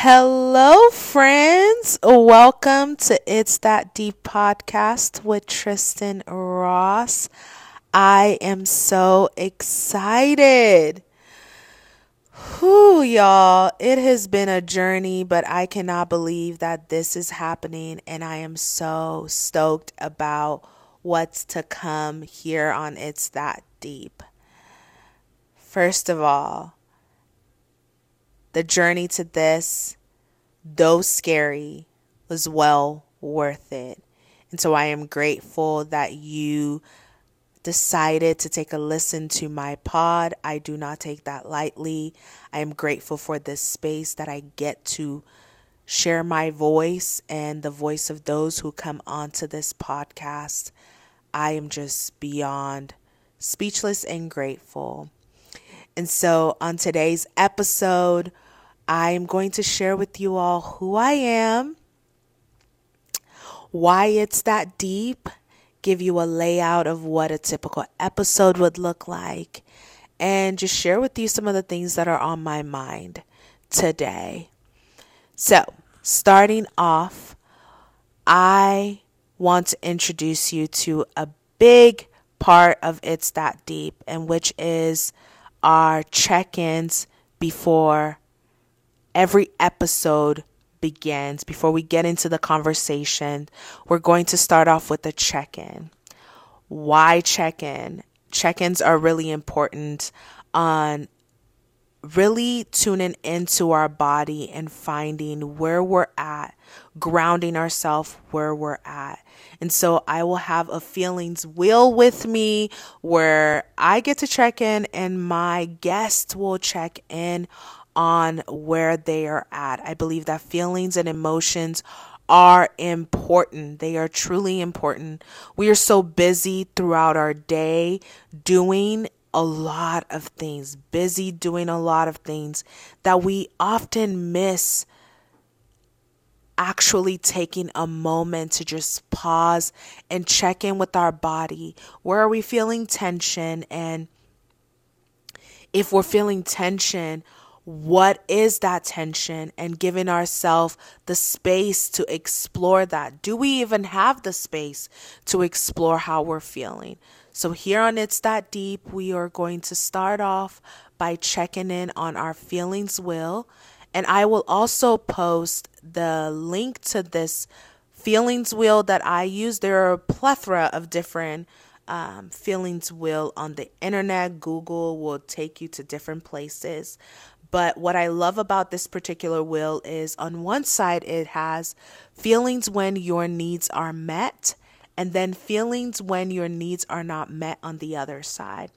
Hello, friends. Welcome to It's That Deep podcast with Tristen Ross. I am so excited. Whew, y'all. It has been a journey, but I cannot believe that this is happening, and I am so stoked about what's to come here on It's That Deep. First of all, the journey to this, though scary, was well worth it. And so I am grateful that you decided to take a listen to my pod. I do not take that lightly. I am grateful for this space that I get to share my voice and the voice of those who come onto this podcast. I am just beyond speechless and grateful. And so, on today's episode, I am going to share with you all who I am, why it's that deep, give you a layout of what a typical episode would look like, and just share with you some of the things that are on my mind today. So, starting off, I want to introduce you to a big part of It's That Deep, and which is our check ins before every episode begins, before we get into the conversation, we're going to start off with a check in. Why check in? Check ins are really important on really tuning into our body and finding where we're at, grounding ourselves where we're at. And so I will have a feelings wheel with me where I get to check in and my guest will check in on where they are at. I believe that feelings and emotions are important. They are truly important. We are so busy throughout our day doing a lot of things, busy doing a lot of things that we often miss actually taking a moment to just pause and check in with our body. Where are we feeling tension? And if we're feeling tension, what is that tension and giving ourselves the space to explore that. Do we even have the space to explore how we're feeling? So, here on It's That Deep, we are going to start off by checking in on our feelings wheel. And I will also post the link to this feelings wheel that I use. There are a plethora of different um, feelings wheel on the internet. Google will take you to different places. But what I love about this particular will is on one side, it has feelings when your needs are met, and then feelings when your needs are not met on the other side.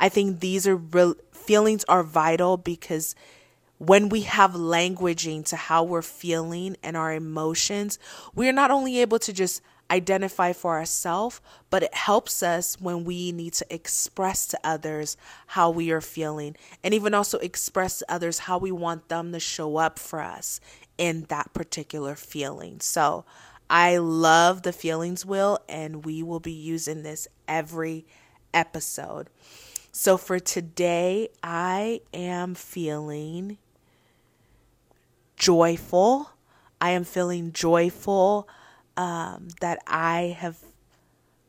I think these are real feelings are vital because when we have languaging to how we're feeling and our emotions, we are not only able to just identify for ourselves, but it helps us when we need to express to others how we are feeling and even also express to others how we want them to show up for us in that particular feeling. So, I love the feelings wheel, and we will be using this every episode. So, for today, I am feeling joyful. I am feeling joyful um, that I have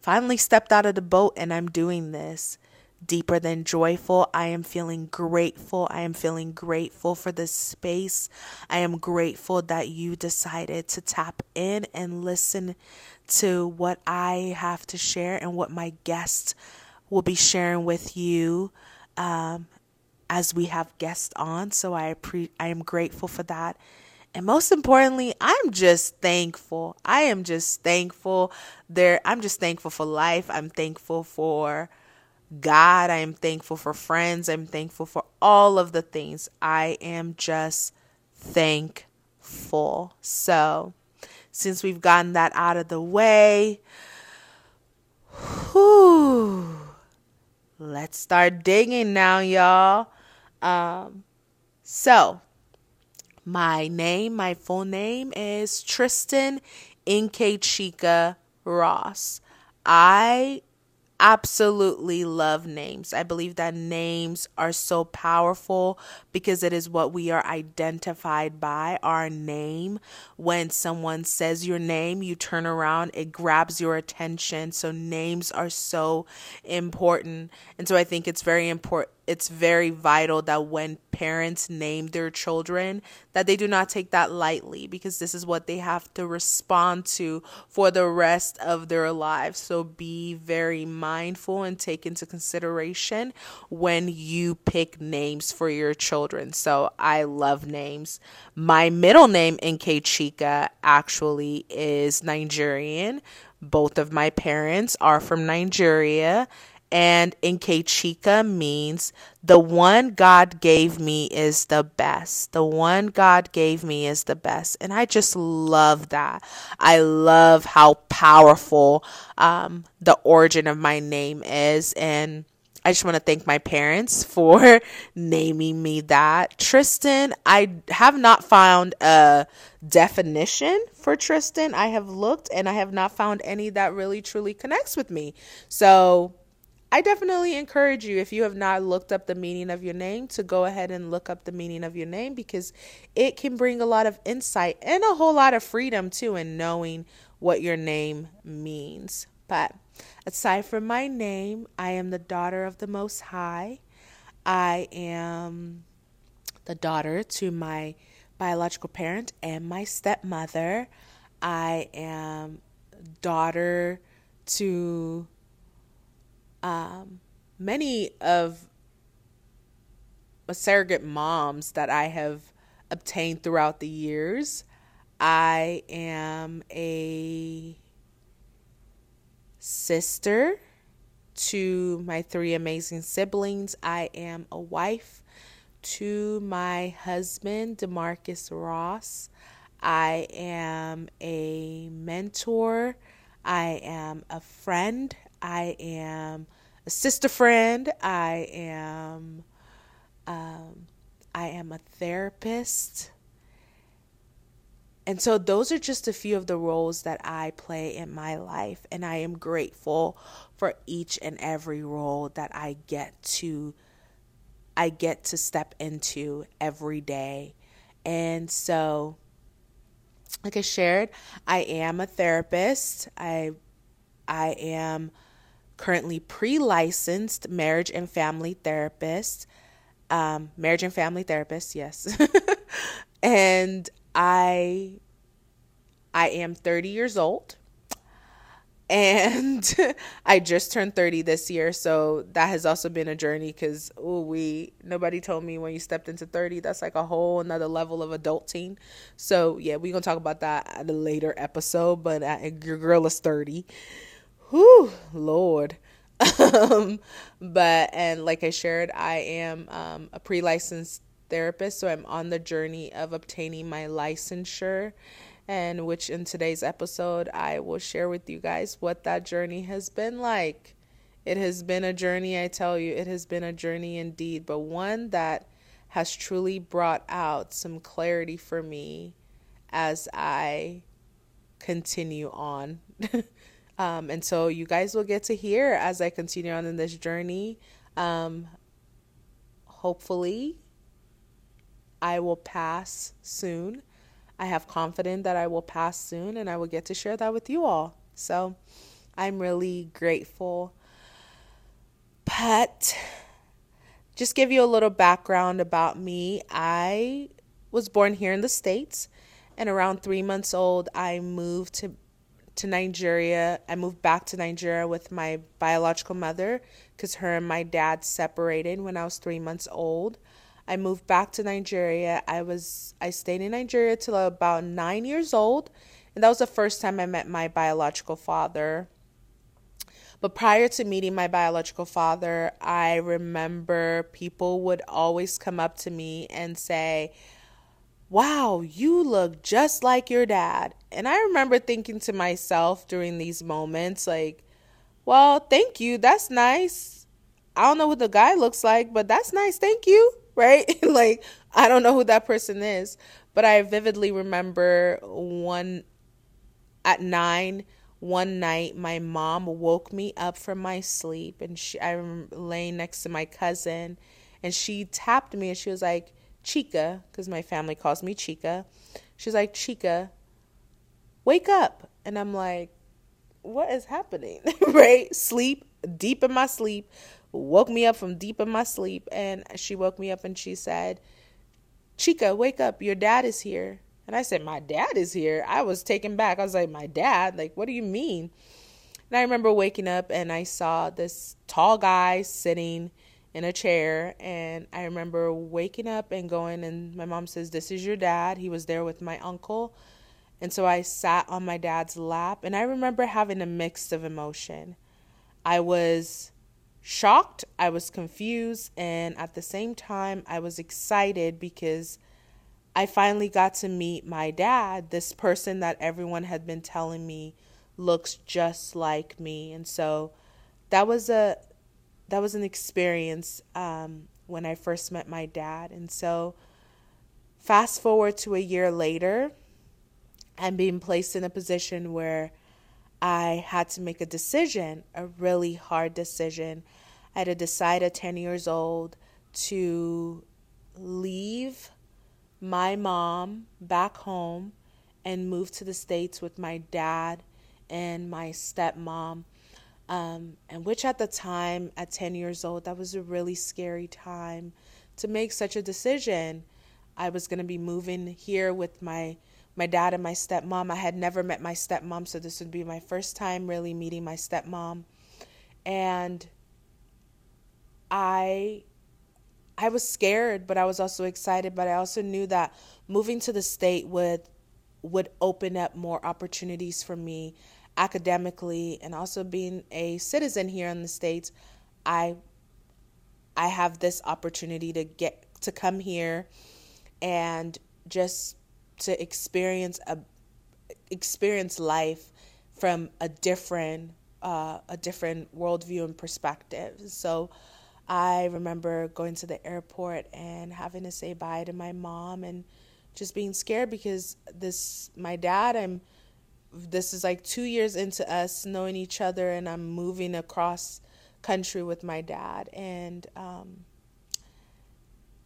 finally stepped out of the boat and I'm doing this. Deeper than joyful, I am feeling grateful. I am feeling grateful for this space. I am grateful that you decided to tap in and listen to what I have to share and what my guests will be sharing with you um, as we have guests on. So I pre- I am grateful for that. And most importantly, I'm just thankful. I am just thankful there I'm just thankful for life. I'm thankful for God. I am thankful for friends. I'm thankful for all of the things. I am just thankful. So, since we've gotten that out of the way, whew, let's start digging now, y'all. Um, so, my name, my full name is Tristen Chica Ross. I absolutely love names. I believe that names are so powerful because it is what we are identified by our name. When someone says your name, you turn around, it grabs your attention. So, names are so important. And so, I think it's very important it's very vital that when parents name their children that they do not take that lightly because this is what they have to respond to for the rest of their lives. So be very mindful and take into consideration when you pick names for your children. So i love names. My middle name Nkechika actually is nigerian. Both of my parents are from nigeria and Nkechika means the one God gave me is the best. The one God gave me is the best. And I just love that. I love how powerful um, the origin of my name is. And I just want to thank my parents for naming me that. Tristen, I have not found a definition for Tristen. I have looked and I have not found any that really truly connects with me. So I definitely encourage you, if you have not looked up the meaning of your name, to go ahead and look up the meaning of your name because it can bring a lot of insight and a whole lot of freedom too in knowing what your name means. But aside from my name, I am the daughter of the Most High. I am the daughter to my biological parent and my stepmother. I am daughter to um, many of surrogate moms that I have obtained throughout the years. I am a sister to my three amazing siblings. I am a wife to my husband, Demarcus Ross. I am a mentor. I am a friend. I am a sister friend. I am um, I am a therapist. And so those are just a few of the roles that I play in my life and I am grateful for each and every role that I get to I get to step into every day. And so like I shared, I am a therapist. I I am currently pre licensed marriage and family therapist. Um, marriage and family therapist, yes. and I I am 30 years old. And I just turned 30 this year, so that has also been a journey because oh we nobody told me when you stepped into 30 that's like a whole another level of adulting. So yeah, we're gonna talk about that at a later episode. But uh, your girl is 30, Whew, Lord. um, but, and like I shared, I am um, a pre licensed therapist, so I'm on the journey of obtaining my licensure. And which in today's episode, I will share with you guys what that journey has been like. It has been a journey, I tell you, it has been a journey indeed, but one that has truly brought out some clarity for me as I continue on. Um, and so you guys will get to hear as I continue on in this journey. Um, hopefully, I will pass soon. I have confidence that I will pass soon and I will get to share that with you all. So I'm really grateful. But just give you a little background about me. I was born here in the States, and around three months old, I moved to to Nigeria. I moved back to Nigeria with my biological mother because her and my dad separated when I was three months old. I moved back to Nigeria. I was I stayed in Nigeria till about nine years old, and that was the first time I met my biological father. But prior to meeting my biological father, I remember people would always come up to me and say, wow, you look just like your dad. And I remember thinking to myself during these moments, like, well, thank you. That's nice. I don't know what the guy looks like, but that's nice. Thank you. Right? like, I don't know who that person is. But I vividly remember one at nine one night my mom woke me up from my sleep and she I am laying next to my cousin and she tapped me and she was like Chica because my family calls me Chica. She's like Chica, wake up. And I'm like what is happening? right? Sleep deep in my sleep. Woke me up from deep in my sleep and she woke me up and she said, "Chica, wake up. Your dad is here." And I said, My dad is here. I was taken back. I was like, My dad? Like, what do you mean? And I remember waking up and I saw this tall guy sitting in a chair. And I remember waking up and going, and my mom says, This is your dad. He was there with my uncle. And so I sat on my dad's lap. And I remember having a mix of emotion. I was shocked, I was confused, and at the same time, I was excited because I finally got to meet my dad, this person that everyone had been telling me looks just like me. And so that was a that was an experience um, when I first met my dad. And so fast forward to a year later, I'm being placed in a position where I had to make a decision, a really hard decision. I had to decide at 10 years old to leave my mom back home and move to the States with my dad and my stepmom. Um, and which at the time, at 10 years old, that was a really scary time to make such a decision. I was going to be moving here with my my dad and my stepmom. I had never met my stepmom, so this would be my first time really meeting my stepmom. And I I was scared, but I was also excited. But I also knew that moving to the state would would open up more opportunities for me academically, and also being a citizen here in the states. I I have this opportunity to get to come here and just to experience a experience life from a different uh, a different worldview and perspective. So I remember going to the airport and having to say bye to my mom and just being scared because this my dad I'm this is like 2 years into us knowing each other and I'm moving across country with my dad and um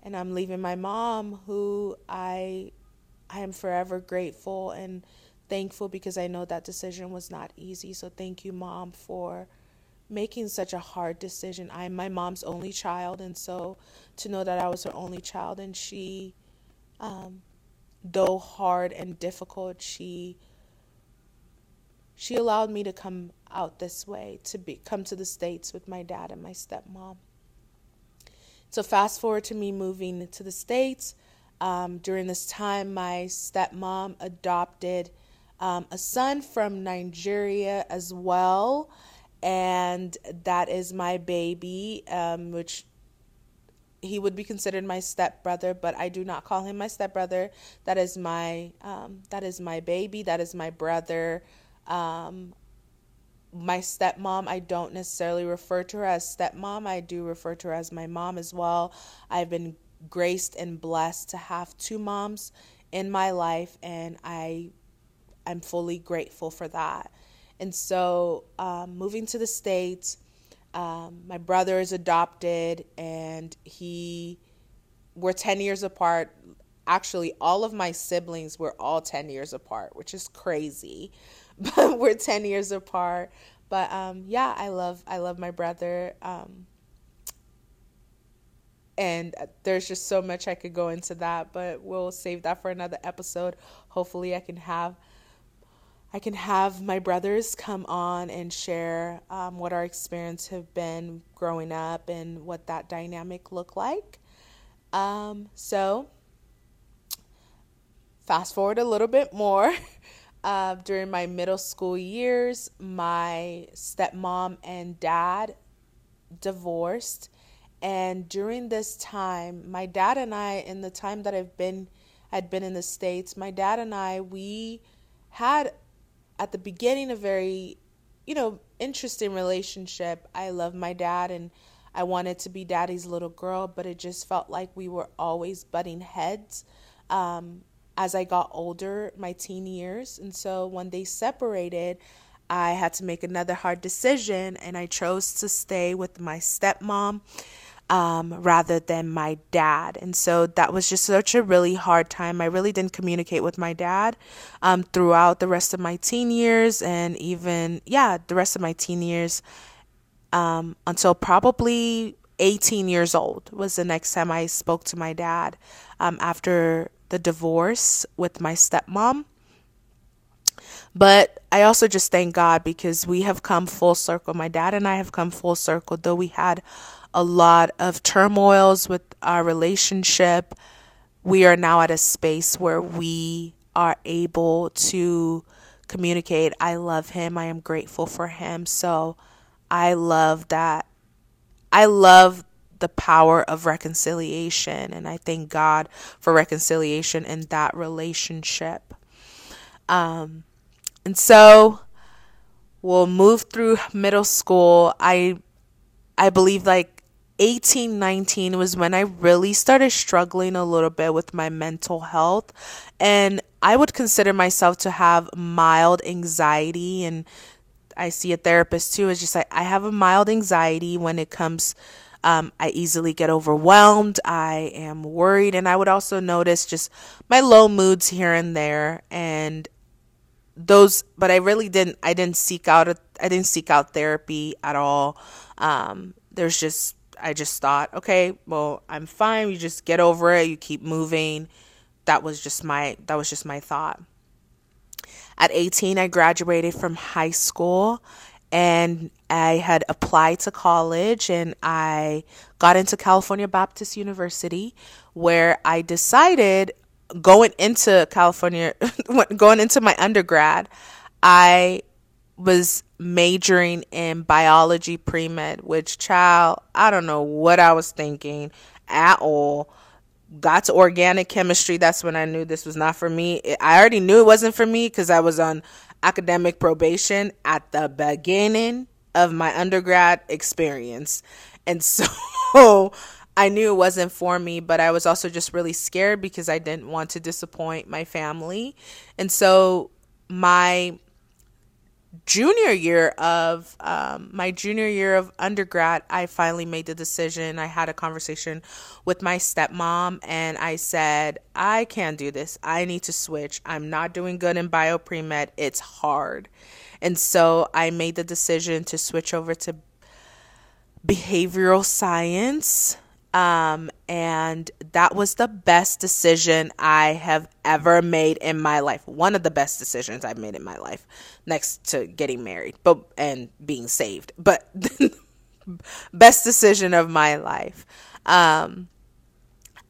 and I'm leaving my mom who I I am forever grateful and thankful because I know that decision was not easy. So thank you mom for making such a hard decision. I'm my mom's only child, and so to know that I was her only child and she, um, though hard and difficult, she she allowed me to come out this way to be come to the states with my dad and my stepmom. So fast forward to me moving to the states. Um, during this time, my stepmom adopted um, a son from Nigeria as well and that is my baby, um, which he would be considered my stepbrother, but I do not call him my stepbrother. That is my um, that is my baby. That is my brother. Um, my stepmom, I don't necessarily refer to her as stepmom. I do refer to her as my mom as well. I've been graced and blessed to have two moms in my life, and I I'm fully grateful for that. And so, um, moving to the States, um, my brother is adopted, and he, we're 10 years apart. Actually, all of my siblings were all 10 years apart, which is crazy. But we're 10 years apart. But um, yeah, I love I love my brother. Um, and there's just so much I could go into that, but we'll save that for another episode. Hopefully, I can have I can have my brothers come on and share um, what our experience have been growing up and what that dynamic looked like. Um, so, fast forward a little bit more. Uh, during my middle school years, my stepmom and dad divorced. And during this time, my dad and I, in the time that I've been, had been in the States, my dad and I, we had at the beginning a very, you know, interesting relationship. I love my dad and I wanted to be daddy's little girl, but it just felt like we were always butting heads um, as I got older, my teen years. And so when they separated, I had to make another hard decision, and I chose to stay with my stepmom um, rather than my dad. And so that was just such a really hard time. I really didn't communicate with my dad um, throughout the rest of my teen years, and even, yeah, the rest of my teen years um, until probably 18 years old was the next time I spoke to my dad um, after the divorce with my stepmom. But I also just thank God because we have come full circle. My dad and I have come full circle, though we had a lot of turmoils with our relationship. We are now at a space where we are able to communicate. I love him. I am grateful for him. So I love that. I love the power of reconciliation. And I thank God for reconciliation in that relationship. Um, and so we'll move through middle school. I I believe like 18, 19 was when I really started struggling a little bit with my mental health. And I would consider myself to have mild anxiety. And I see a therapist too. It's just like I have a mild anxiety when it comes. Um, I easily get overwhelmed. I am worried. And I would also notice just my low moods here and there. And those, but I really didn't, I didn't seek out, I didn't seek out therapy at all. Um, there's just I just thought, okay, well, I'm fine. You just get over it. You keep moving. That was just my that was just my thought. At 18, I graduated from high school and I had applied to college and I got into California Baptist University where I decided going into California going into my undergrad, I was majoring in biology pre med, which, child, I don't know what I was thinking at all. Got to organic chemistry. That's when I knew this was not for me. I already knew it wasn't for me because I was on academic probation at the beginning of my undergrad experience. And so I knew it wasn't for me, but I was also just really scared because I didn't want to disappoint my family. And so my junior year of um, my junior year of undergrad, I finally made the decision. I had a conversation with my stepmom, and I said, I can't do this. I need to switch. I'm not doing good in bio pre med. It's hard. And so I made the decision to switch over to behavioral science um, and that was the best decision I have ever made in my life. One of the best decisions I've made in my life, next to getting married, but and being saved. But best decision of my life. Um,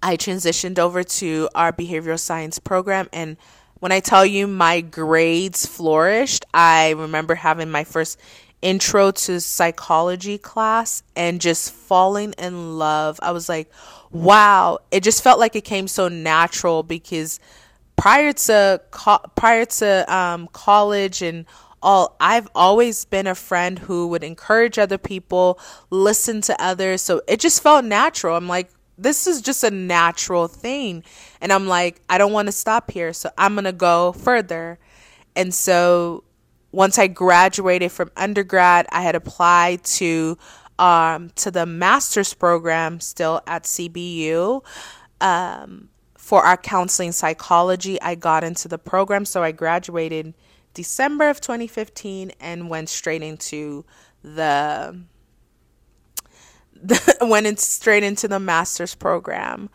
I transitioned over to our behavioral science program, and when I tell you my grades flourished, I remember having my first intro to psychology class and just falling in love. I was like, wow, it just felt like it came so natural because prior to co- prior to um, college and all I've always been a friend who would encourage other people, listen to others. So it just felt natural. I'm like, this is just a natural thing. And I'm like, I don't want to stop here. So I'm going to go further. And so once I graduated from undergrad, I had applied to um, to the master's program still at CBU um, for our counseling psychology. I got into the program, so I graduated December of 2015 and went straight into the, the went in straight into the master's program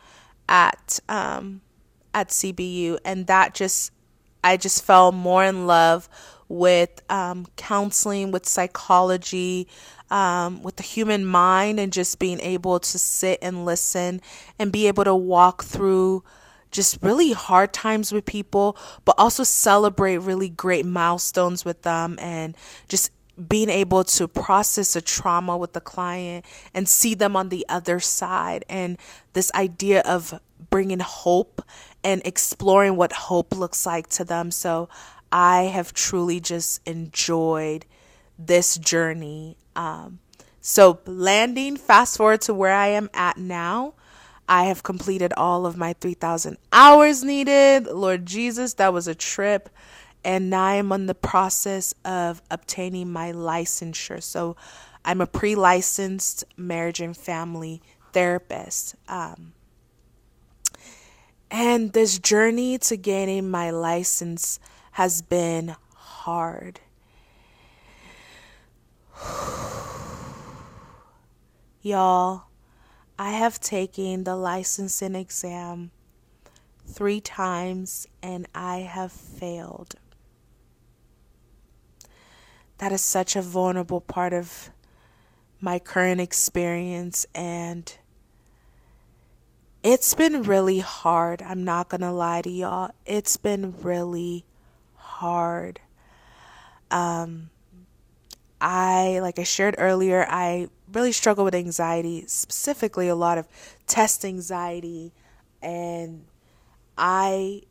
at um, at CBU, and that just I just fell more in love with um, counseling, with psychology, um, with the human mind, and just being able to sit and listen and be able to walk through just really hard times with people, but also celebrate really great milestones with them and just being able to process a trauma with the client and see them on the other side. And this idea of bringing hope and exploring what hope looks like to them. So I have truly just enjoyed this journey. Um, so, landing, fast forward to where I am at now. I have completed all of my 3,000 hours needed. Lord Jesus, that was a trip. and now I'm on the process of obtaining my licensure. So I'm a pre licensed marriage and family therapist. Um, and this journey to gaining my license has been hard. Y'all, I have taken the licensing exam three times and I have failed. That is such a vulnerable part of my current experience, and it's been really hard. I'm not gonna lie to y'all. It's been really hard. Um, I, like I shared earlier, I really struggle with anxiety, specifically a lot of test anxiety. And I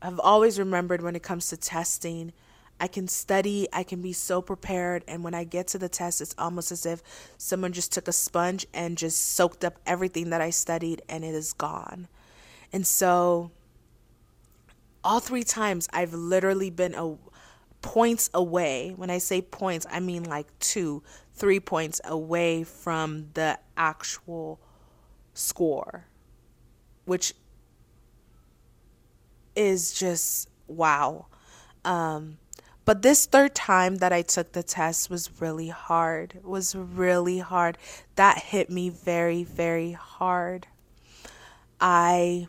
have always remembered when it comes to testing, I can study, I can be so prepared, and when I get to the test, it's almost as if someone just took a sponge and just soaked up everything that I studied and it is gone. And so, all three times, I've literally been a points away. When I say points, I mean like two, three points away from the actual score, which is just wow. Um, but this third time that I took the test was really hard. Was really hard. That hit me very, very hard. I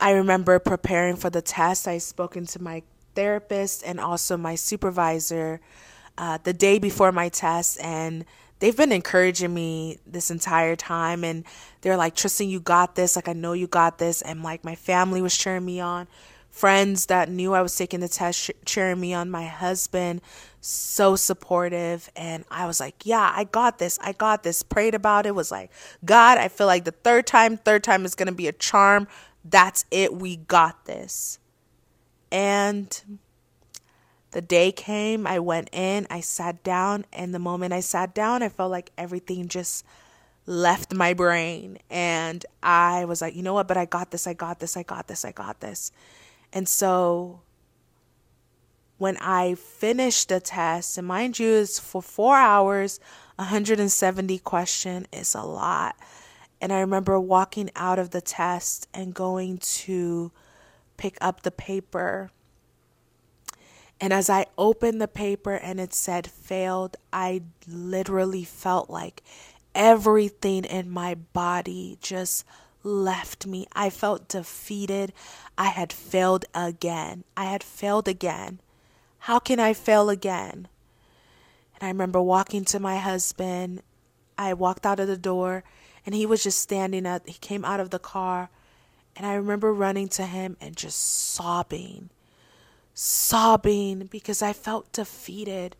I remember preparing for the test. I spoken to my therapist and also my supervisor uh, the day before my test, and they've been encouraging me this entire time. And they're like, Tristen, you got this. Like, I know you got this. And like, my family was cheering me on. Friends that knew I was taking the test cheering me on. My husband, so supportive. And I was like, yeah, I got this. I got this. Prayed about it. Was like, God, I feel like the third time, third time is going to be a charm that's it. We got this. And the day came, I went in, I sat down, and the moment I sat down, I felt like everything just left my brain. And I was like, you know what? But I got this, I got this, I got this, I got this. And so when I finished the test, and mind you, it's for four hours, 170 question is a lot. And I remember walking out of the test and going to pick up the paper. And as I opened the paper and it said failed, I literally felt like everything in my body just left me. I felt defeated. I had failed again. I had failed again. How can I fail again? And I remember walking to my husband. I walked out of the door and he was just standing up. he came out of the car and I remember running to him and just sobbing sobbing because I felt defeated.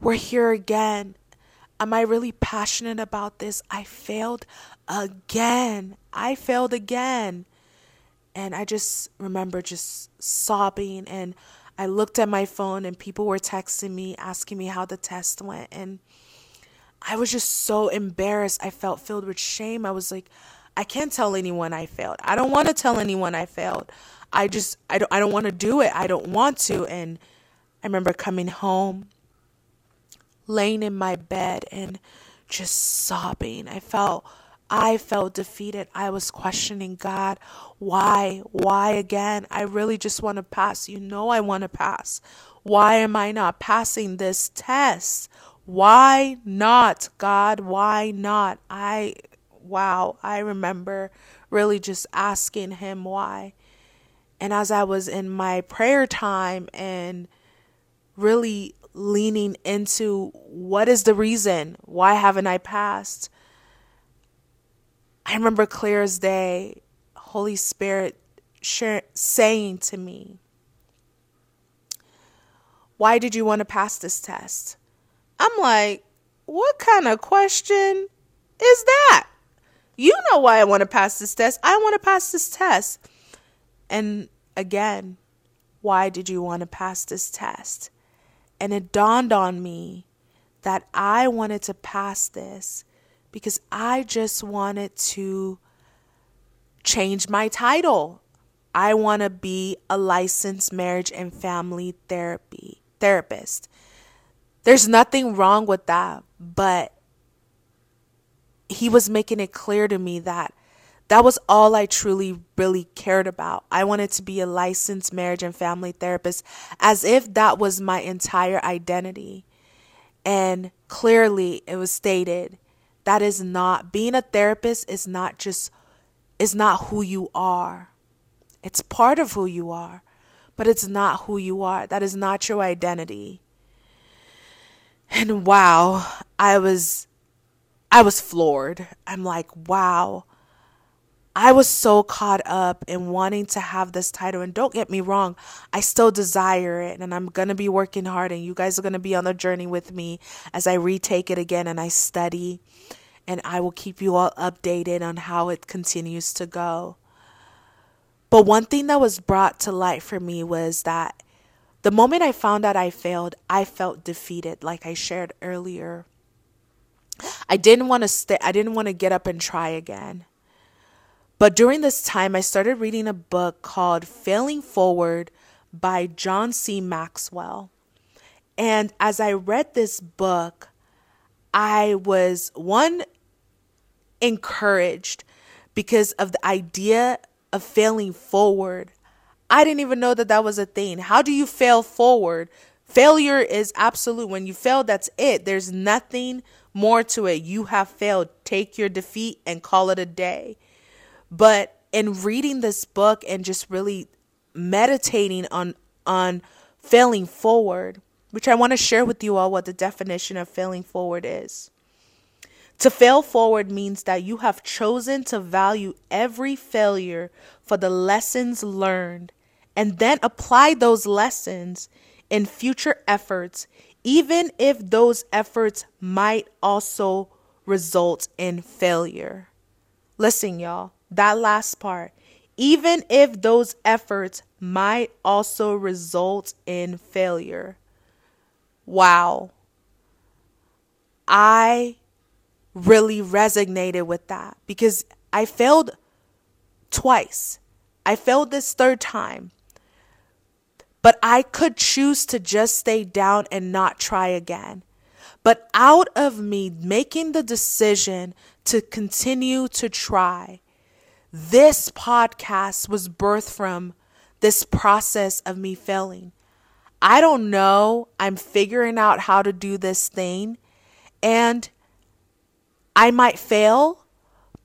We're here again. Am I really passionate about this? I failed again. I failed again. And I just remember just sobbing and I looked at my phone and people were texting me asking me how the test went and I was just so embarrassed. I felt filled with shame. I was like, I can't tell anyone I failed. I don't want to tell anyone I failed. I just I don't I don't want to do it. I don't want to and I remember coming home laying in my bed and just sobbing. I felt I felt defeated. I was questioning God. Why? Why again? I really just want to pass. You know I want to pass. Why am I not passing this test? Why not, God? Why not? I, wow, I remember really just asking Him why. And as I was in my prayer time and really leaning into what is the reason? Why haven't I passed? I remember clear as day, Holy Spirit saying to me, Why did you want to pass this test? I'm like, what kind of question is that? You know why I want to pass this test. I want to pass this test. And again, why did you want to pass this test? And it dawned on me that I wanted to pass this because I just wanted to change my title. I want to be a licensed marriage and family therapy therapist. There's nothing wrong with that, but he was making it clear to me that that was all I truly, really cared about. I wanted to be a licensed marriage and family therapist as if that was my entire identity. And clearly it was stated that is not, being a therapist is not just, is not who you are. It's part of who you are, but it's not who you are. That is not your identity. And wow, I was, I was floored. I'm like, wow I was so caught up in wanting to have this title. And don't get me wrong, I still desire it. And I'm going to be working hard. And you guys are going to be on the journey with me as I retake it again and I study. And I will keep you all updated on how it continues to go. But one thing that was brought to light for me was that the moment I found out I failed, I felt defeated, like I shared earlier. I didn't want to stay, I didn't want to get up and try again. But during this time, I started reading a book called Failing Forward by John C. Maxwell. And as I read this book, I was one encouraged because of the idea of failing forward. I didn't even know that that was a thing. How do you fail forward? Failure is absolute. When you fail, that's it. There's nothing more to it. You have failed. Take your defeat and call it a day. But in reading this book and just really meditating on on failing forward, which I want to share with you all what the definition of failing forward is. To fail forward means that you have chosen to value every failure for the lessons learned and then apply those lessons in future efforts, even if those efforts might also result in failure. Listen, y'all. That last part. Even if those efforts might also result in failure. Wow. I really resonated with that because I failed twice. I failed this third time. But I could choose to just stay down and not try again. But out of me making the decision to continue to try, this podcast was birthed from this process of me failing. I don't know. I'm figuring out how to do this thing. And I might fail,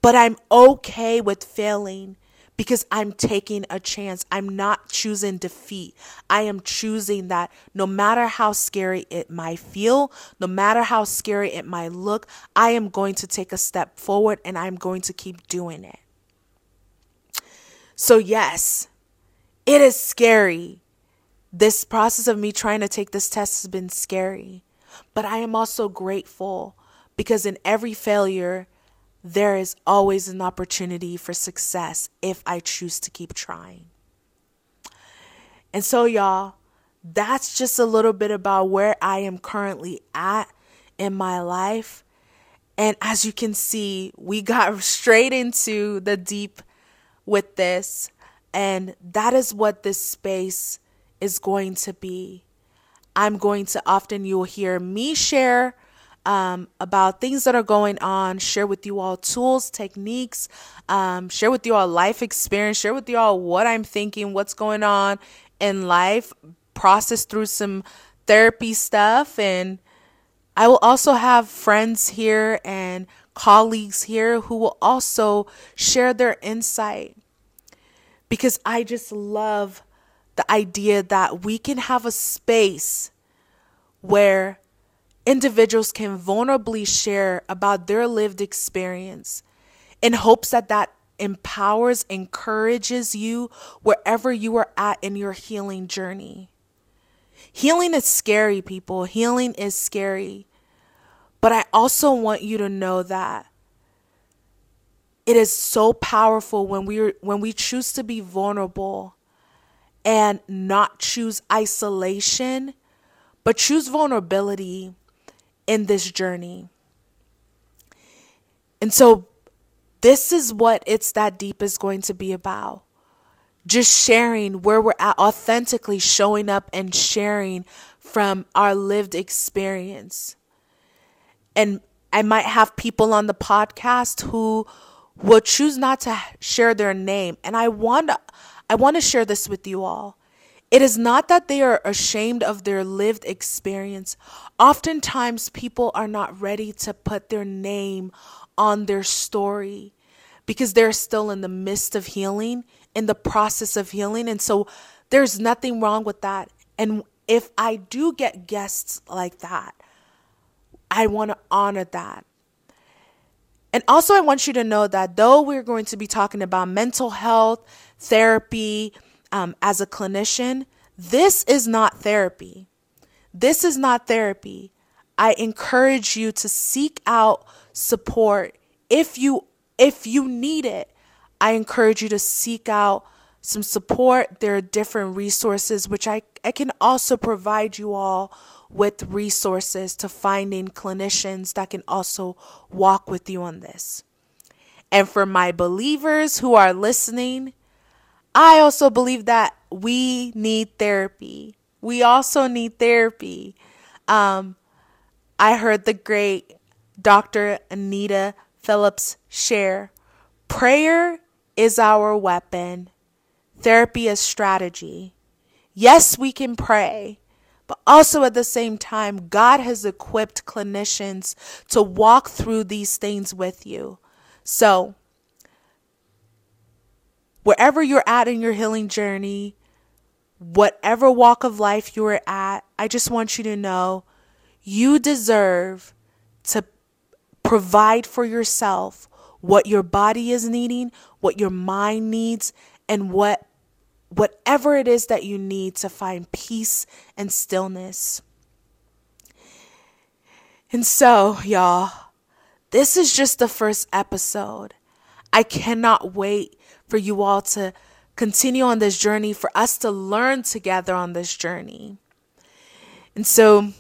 but I'm okay with failing because I'm taking a chance. I'm not choosing defeat. I am choosing that no matter how scary it might feel, no matter how scary it might look, I am going to take a step forward and I'm going to keep doing it. So, yes, it is scary. This process of me trying to take this test has been scary. But I am also grateful because in every failure, there is always an opportunity for success if I choose to keep trying. And so, y'all, that's just a little bit about where I am currently at in my life. And as you can see, we got straight into the deep with this. And that is what this space is going to be. I'm going to often, you'll hear me share um, about things that are going on, share with you all tools, techniques, um, share with you all life experience, share with you all what I'm thinking, what's going on in life, process through some therapy stuff. And I will also have friends here and colleagues here who will also share their insight because I just love the idea that we can have a space where individuals can vulnerably share about their lived experience in hopes that that empowers, encourages you wherever you are at in your healing journey. Healing is scary, people. Healing is scary. But I also want you to know that it is so powerful when we when we choose to be vulnerable and not choose isolation, but choose vulnerability in this journey. And so this is what it's that deep is going to be about. just sharing where we're at, authentically showing up and sharing from our lived experience. And I might have people on the podcast who will choose not to share their name. And I want to, I want to share this with you all. It is not that they are ashamed of their lived experience. Oftentimes, people are not ready to put their name on their story because they're still in the midst of healing, in the process of healing. And so, there's nothing wrong with that. And if I do get guests like that, I want to honor that. And also, I want you to know that though we're going to be talking about mental health, therapy, um, as a clinician, this is not therapy. This is not therapy. I encourage you to seek out support if you if you need it. I encourage you to seek out some support. There are different resources which I, I can also provide you all with resources to finding clinicians that can also walk with you on this. And for my believers who are listening, I also believe that we need therapy. We also need therapy. Um, I heard the great Dr. Anita Phillips share prayer is our weapon, therapy is strategy. Yes, we can pray, but also at the same time, God has equipped clinicians to walk through these things with you. So, wherever you're at in your healing journey, whatever walk of life you're at, I just want you to know you deserve to provide for yourself what your body is needing, what your mind needs, and what whatever it is that you need to find peace and stillness. And so, y'all, this is just the first episode. I cannot wait for you all to continue on this journey, for us to learn together on this journey. And so,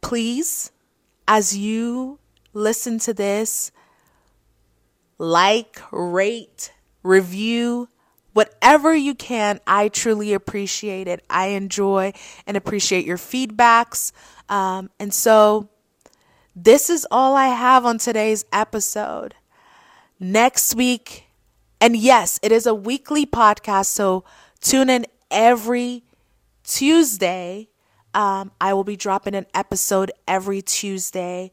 please, as you listen to this, like, rate, review, whatever you can. I truly appreciate it. I enjoy and appreciate your feedbacks. Um, and so, this is all I have on today's episode next week. And yes, it is a weekly podcast, so tune in every Tuesday. Um, I will be dropping an episode every Tuesday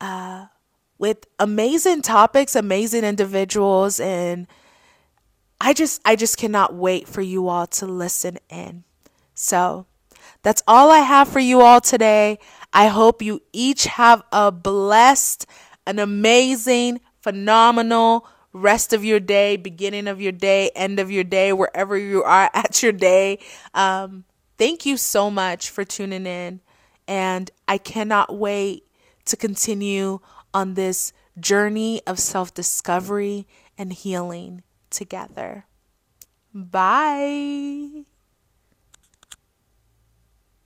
uh, with amazing topics, amazing individuals, and I just I just cannot wait for you all to listen in. So that's all I have for you all today. I hope you each have a blessed, an amazing, phenomenal rest of your day, beginning of your day, end of your day, wherever you are at your day. Um, thank you so much for tuning in. And I cannot wait to continue on this journey of self discovery and healing together. Bye.